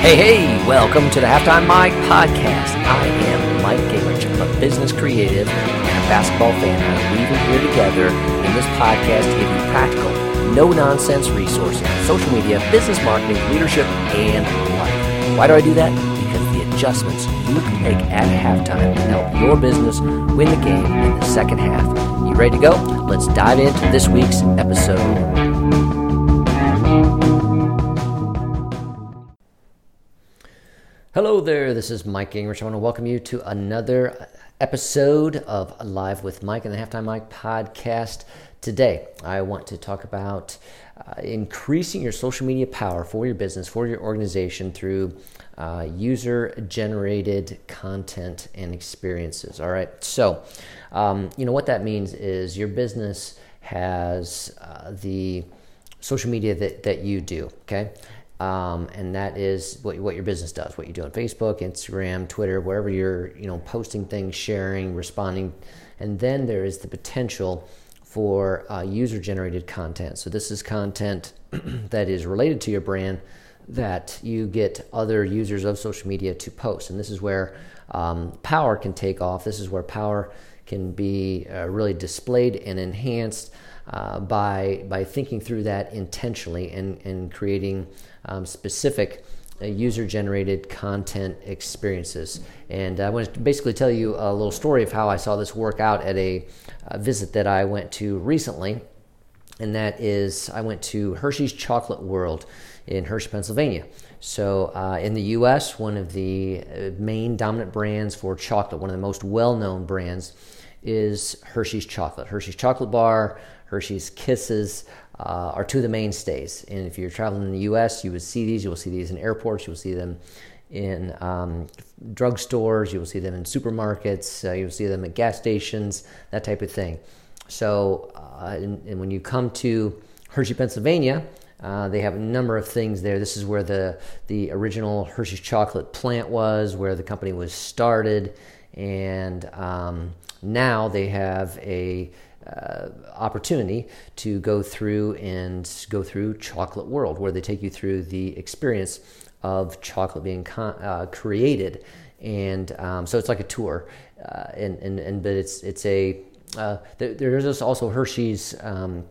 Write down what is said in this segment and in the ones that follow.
Hey, hey, welcome to the Halftime Mike podcast. I am Mike Gingrich. I'm a business creative and a basketball fan. I'm weaving here together in this podcast to give you practical, no nonsense resources on social media, business marketing, leadership, and life. Why do I do that? Because the adjustments you can make at halftime can help your business win the game in the second half. You ready to go? Let's dive into this week's episode. Hello there, this is Mike Gingrich. I want to welcome you to another episode of Live with Mike and the Halftime Mike podcast. Today, I want to talk about uh, increasing your social media power for your business, for your organization through uh, user generated content and experiences. All right, so um, you know what that means is your business has uh, the social media that, that you do, okay? Um, and that is what, what your business does, what you do on Facebook, Instagram, Twitter, wherever you're, you know, posting things, sharing, responding. And then there is the potential for uh, user-generated content. So this is content that is related to your brand that you get other users of social media to post. And this is where um, power can take off. This is where power can be uh, really displayed and enhanced uh, by by thinking through that intentionally and and creating um, specific uh, user generated content experiences. And I want to basically tell you a little story of how I saw this work out at a, a visit that I went to recently. And that is, I went to Hershey's Chocolate World in Hershey, Pennsylvania. So, uh, in the US, one of the uh, main dominant brands for chocolate, one of the most well known brands, is Hershey's Chocolate. Hershey's Chocolate Bar, Hershey's Kisses uh, are two of the mainstays. And if you're traveling in the U.S., you would see these. You will see these in airports. You will see them in um, drugstores. You will see them in supermarkets. Uh, you will see them at gas stations. That type of thing. So, uh, and, and, when you come to Hershey, Pennsylvania, uh, they have a number of things there. This is where the the original Hershey's chocolate plant was, where the company was started, and um, now they have a uh, opportunity to go through and go through Chocolate World, where they take you through the experience of chocolate being con- uh, created, and um, so it's like a tour, uh, and, and and but it's it's a uh, there, there's also Hershey's um,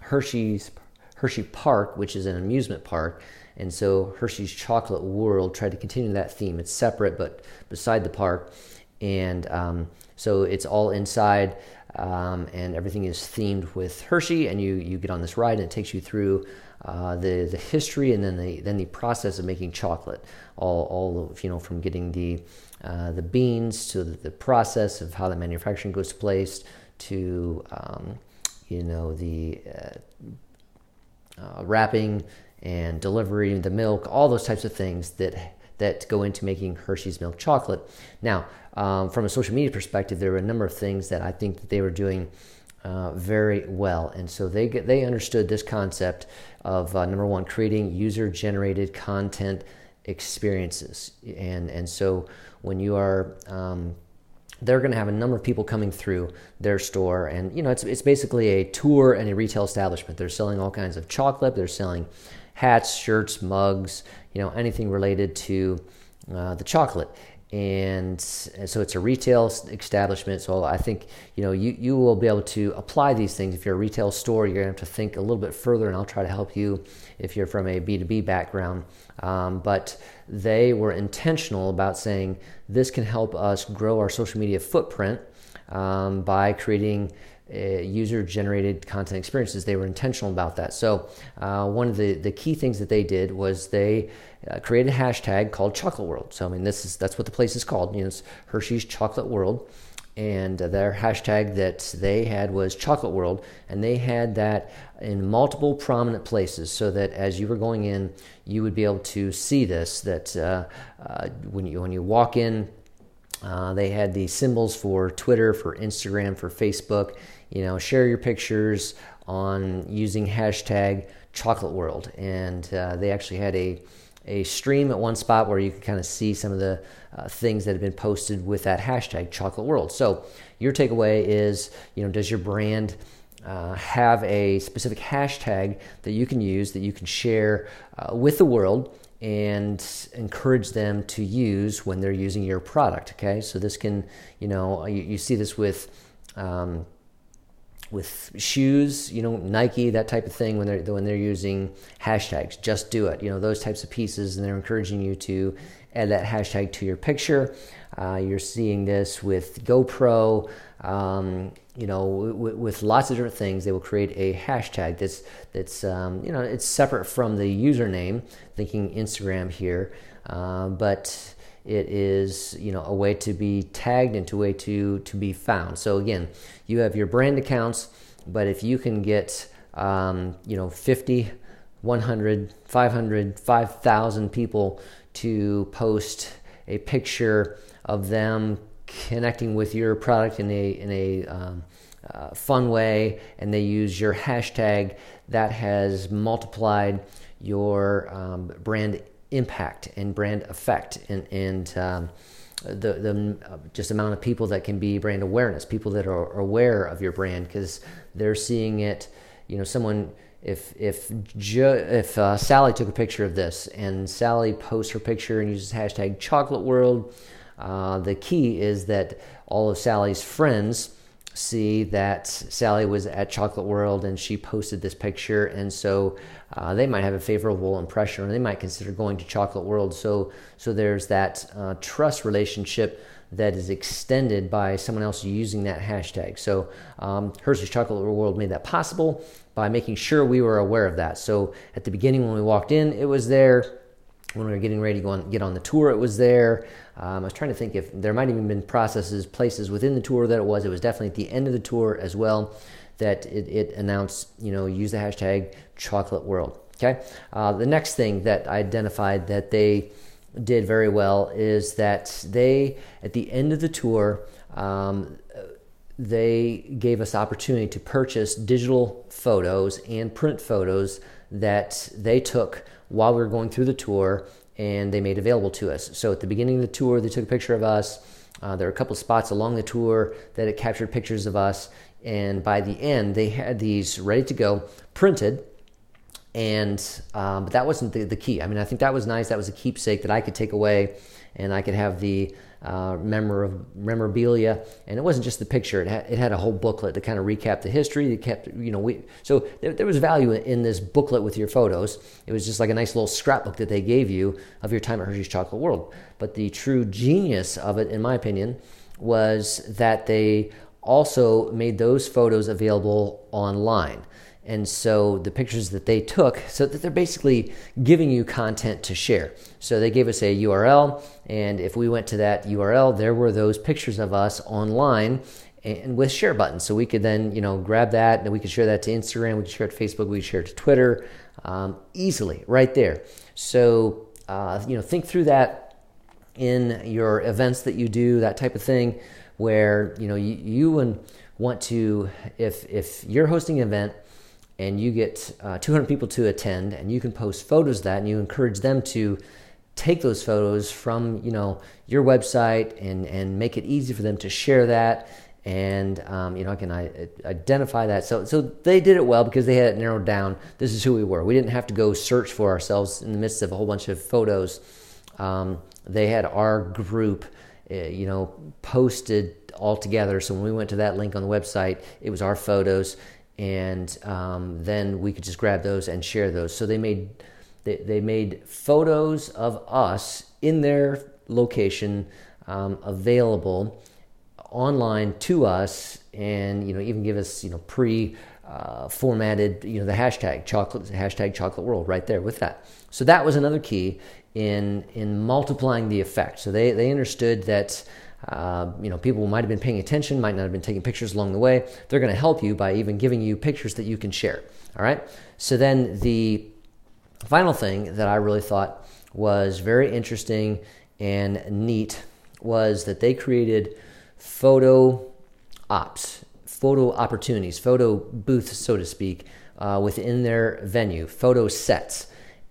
Hershey's Hershey Park, which is an amusement park. And so Hershey's Chocolate World tried to continue that theme. It's separate, but beside the park. And um, so it's all inside um, and everything is themed with Hershey. And you you get on this ride, and it takes you through uh, the the history and then the then the process of making chocolate. All all of, you know from getting the uh, the beans to the, the, process of how the manufacturing goes to place to um, you know the uh, uh wrapping and delivery, the milk, all those types of things that that go into making Hershey's milk chocolate. Now, um, from a social media perspective, there were a number of things that I think that they were doing uh, very well, and so they they understood this concept of uh, number one, creating user-generated content experiences, and and so when you are um, they're going to have a number of people coming through their store. And you know it's, it's basically a tour and a retail establishment. They're selling all kinds of chocolate. They're selling hats shirts mugs you know anything related to uh, the chocolate. And, so it's a retail establishment. So i think you know you, you will be able to apply these things. If you're a retail store you're going to have to think a little bit further and i'll try to help you if you're from a b2b background. Um, but they were intentional about saying this can help us grow our social media footprint um, by creating uh, user generated content experiences. They were intentional about that. So, uh, one of the, the key things that they did was they uh, created a hashtag called Chocolate World. So, I mean, this is that's what the place is called. You know, it's Hershey's Chocolate World. And their hashtag that they had was Chocolate World, and they had that in multiple prominent places so that as you were going in, you would be able to see this. That uh, uh, when, you, when you walk in, uh, they had the symbols for Twitter, for Instagram, for Facebook, you know, share your pictures on using hashtag chocolate world. And uh, they actually had a, a stream at one spot where you could kind of see some of the uh, things that have been posted with that hashtag chocolate world. So your takeaway is, you know, does your brand uh, have a specific hashtag that you can use that you can share uh, with the world and encourage them to use when they're using your product. Okay, so this can, you know, you, you see this with. Um, with shoes, you know, Nike, that type of thing, when they're when they're using hashtags, just do it, you know, those types of pieces, and they're encouraging you to add that hashtag to your picture. Uh, you're seeing this with GoPro, um, you know, w- with lots of different things. They will create a hashtag that's that's um, you know it's separate from the username. Thinking Instagram here, uh, but it is you know a way to be tagged and a way to to be found. So again, you have your brand accounts, but if you can get um, you know 50, 100, 500, 5,000 people to post a picture of them connecting with your product in a in a um, uh, fun way, and they use your hashtag that has multiplied your um, brand impact and brand effect and and um, the the uh, just amount of people that can be brand awareness, people that are aware of your brand because they're seeing it. You know, someone if if if uh, Sally took a picture of this and Sally posts her picture and uses hashtag Chocolate World, uh, the key is that all of Sally's friends see that Sally was at Chocolate World and she posted this picture, and so uh, they might have a favorable impression, or they might consider going to Chocolate World. So, so there's that uh, trust relationship that is extended by someone else using that hashtag. So, um, Hershey's Chocolate World made that possible by making sure we were aware of that. So, at the beginning when we walked in, it was there when we were getting ready to go on, get on the tour, it was there. Um, I was trying to think if there might even been processes, places within the tour that it was. It was definitely at the end of the tour as well that it, it announced, you know, use the hashtag Chocolate World. Okay. Uh, the next thing that I identified that they did very well is that they, at the end of the tour, um, they gave us opportunity to purchase digital photos and print photos that they took while we were going through the tour and they made available to us. So at the beginning of the tour, they took a picture of us. Uh, there were a couple spots along the tour that it captured pictures of us. And by the end, they had these ready to go, printed. And um, but that wasn't the, the key. I mean, I think that was nice. That was a keepsake that I could take away, and I could have the uh, memorabilia, and it wasn't just the picture. It had, it had a whole booklet to kind of recap the history. It kept, you know, we so there, there, was value in this booklet with your photos. It was just like a nice little scrapbook that they gave you of your time at Hershey's Chocolate World. But the true genius of it, in my opinion, was that they also made those photos available online. And so the pictures that they took, so that they're basically giving you content to share. So they gave us a URL, and if we went to that URL, there were those pictures of us online and with share buttons. So we could then, you know, grab that and we could share that to Instagram, we could share it to Facebook, we could share it to Twitter um, easily right there. So, uh, you know, think through that in your events that you do, that type of thing, where, you know, you, you want to, if, if you're hosting an event, and you get uh, 200 people to attend and you can post photos of that and you encourage them to take those photos from you know your website and and make it easy for them to share that and um, you know I can I, identify that. So so they did it well because they had it narrowed down. This is who we were. We didn't have to go search for ourselves in the midst of a whole bunch of photos. Um, they had our group uh, you know posted all together. So when we went to that link on the website it was our photos and um, then we could just grab those and share those. So they made they, they made photos of us in their location um, available online to us, and you know even give us you know pre uh, formatted you know the hashtag chocolate hashtag chocolate world right there with that. So that was another key in in multiplying the effect. So they they understood that uh, you know, people might have been paying attention, might not have been taking pictures along the way. They're going to help you by even giving you pictures that you can share. All right. So then the final thing that I really thought was very interesting and neat was that they created photo ops, photo opportunities, photo booths, so to speak, uh, within their venue, photo sets.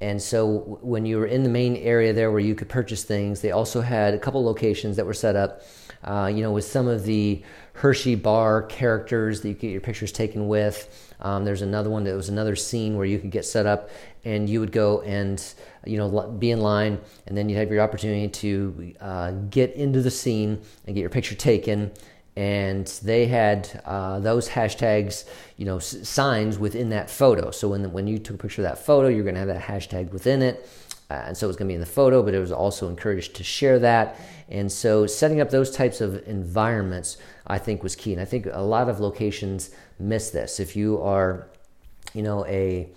And so when you were in the main area there where you could purchase things, they also had a couple locations that were set up Uh, you know, with some of the Hershey bar characters that you get your pictures taken with. Um, there's another one that was another scene where you could get set up and you would go and you know be in line and then you'd have your opportunity to uh, get into the scene and get your picture taken and they had uh, those hashtags, you know, signs within that photo. So when when you took a picture of that photo, you're going to have that hashtag within it, uh, and so it was going to be in the photo, but it was also encouraged to share that. And so setting up those types of environments, I think, was key. And I think a lot of locations miss this. If you are, you know, a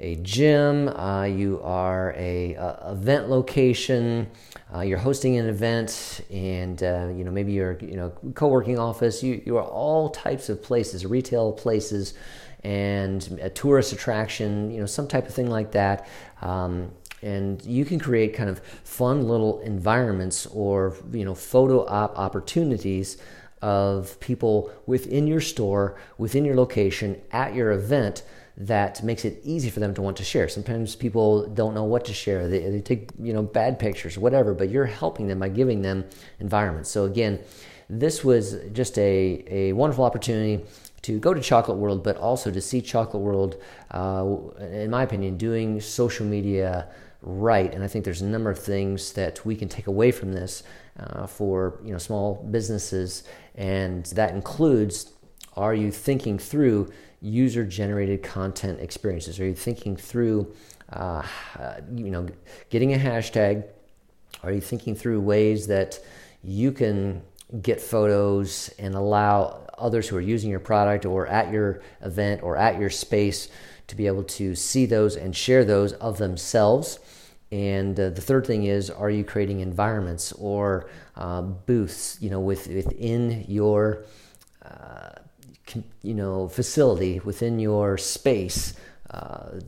a gym, uh, you are a, a event location, uh, you're hosting an event, and uh, you know maybe you're you know co-working office. You you are all types of places, retail places, and a tourist attraction. You know some type of thing like that. Um, and you can create kind of fun little environments or you know photo op opportunities of people within your store, within your location, at your event that makes it easy for them to want to share. Sometimes people don't know what to share. They, they take you know bad pictures, whatever, but you're helping them by giving them environments. So again, this was just a, a wonderful opportunity to go to Chocolate World, but also to see Chocolate World, uh, in my opinion, doing social media right. And I think there's a number of things that we can take away from this uh, for you know small businesses, and that includes: Are you thinking through user generated content experiences? Are you thinking through, uh, you know, getting a hashtag? Are you thinking through ways that you can get photos and allow others who are using your product or at your event or at your space to be able to see those and share those of themselves? And uh, the third thing is, are you creating environments or uh, booths, you know, with, within your uh, you know facility within your space uh,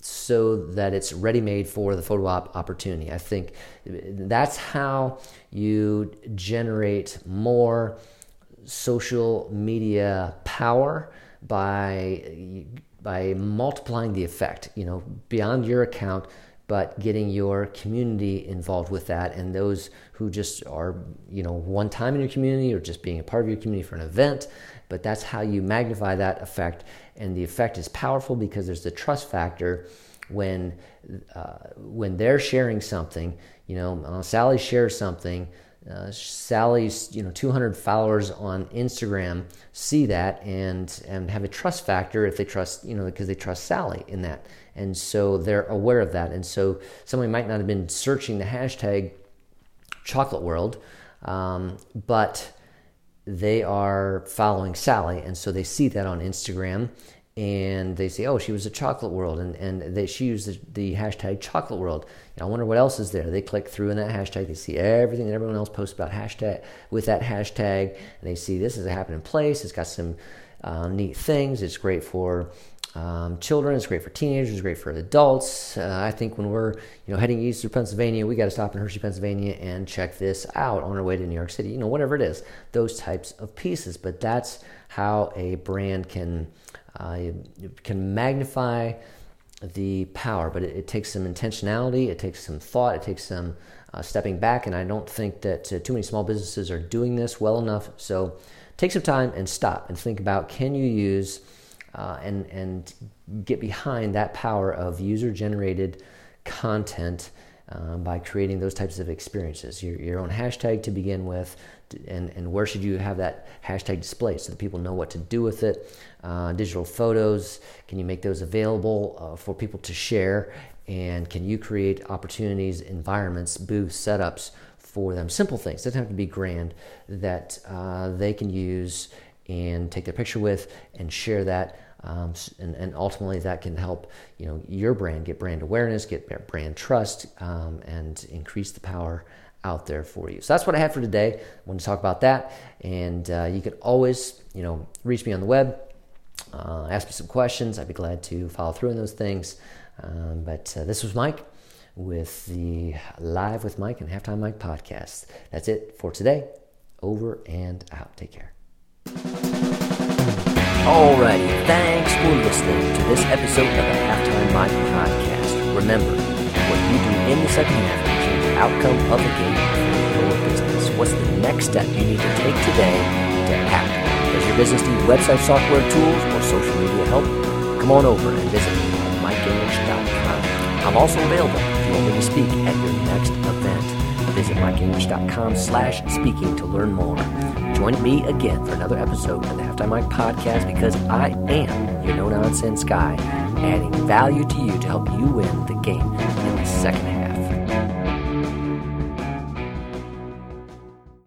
so that it's ready made for the photo op opportunity. I think that's how you generate more social media power by by multiplying the effect. You know, beyond your account but getting your community involved with that and those who just are you know one time in your community or just being a part of your community for an event but that's how you magnify that effect and the effect is powerful because there's the trust factor when uh, when they're sharing something you know uh, sally shares something uh, Sally's, you know, 200 followers on Instagram see that and and have a trust factor if they trust, you know, because they trust Sally in that, and so they're aware of that. And so somebody might not have been searching the hashtag Chocolate World, um, but they are following Sally, and so they see that on Instagram, and they say, "Oh, she was a Chocolate World," and and they, she used the, the hashtag Chocolate World. I wonder what else is there. They click through in that hashtag. They see everything that everyone else posts about hashtag with that hashtag, and they see this is a happening place. It's got some uh, neat things. It's great for um, children. It's great for teenagers. It's great for adults. Uh, I think when we're you know heading east through Pennsylvania, we got to stop in Hershey, Pennsylvania, and check this out on our way to New York City. You know, whatever it is, those types of pieces. But that's how a brand can uh, can magnify the power, but it, it, takes some intentionality, it takes some thought, it takes some uh, stepping back, and I don't think that uh, too many small businesses are doing this well enough. So take some time and stop and think about can you use uh, and and get behind that power of user generated content um, by creating those types of experiences. Your, your own hashtag to begin with, and, and where should you have that hashtag displayed so that people know what to do with it. Uh, digital photos, can you make those available uh, for people to share? And can you create opportunities, environments, booths, setups for them? Simple things, doesn't have to be grand, that uh, they can use and take their picture with and share that um, and, and, ultimately, that can help you know your brand get brand awareness, get brand trust, um, and increase the power out there for you. So that's what I had for today. I want to talk about that, and uh, you can always you know reach me on the web, uh, ask me some questions. I'd be glad to follow through on those things. Um, but uh, this was Mike with the Live with Mike and Halftime Mike podcast. That's it for today. Over and out. Take care. Alrighty, thanks for listening to this episode of the Halftime Mike podcast. Remember, what you do in the second half is the outcome of the game for your business. what's the next step you need to take today to act. Does your business need website software tools or social media help? Come on over and visit me at mikegingrich.com. I'm also available if you want me to speak at your next event. Visit mikegingrich.com slash speaking to learn more. Join me again for another episode of the Halftime Mike podcast because I am your no-nonsense guy, adding value to you to help you win the game in the second half.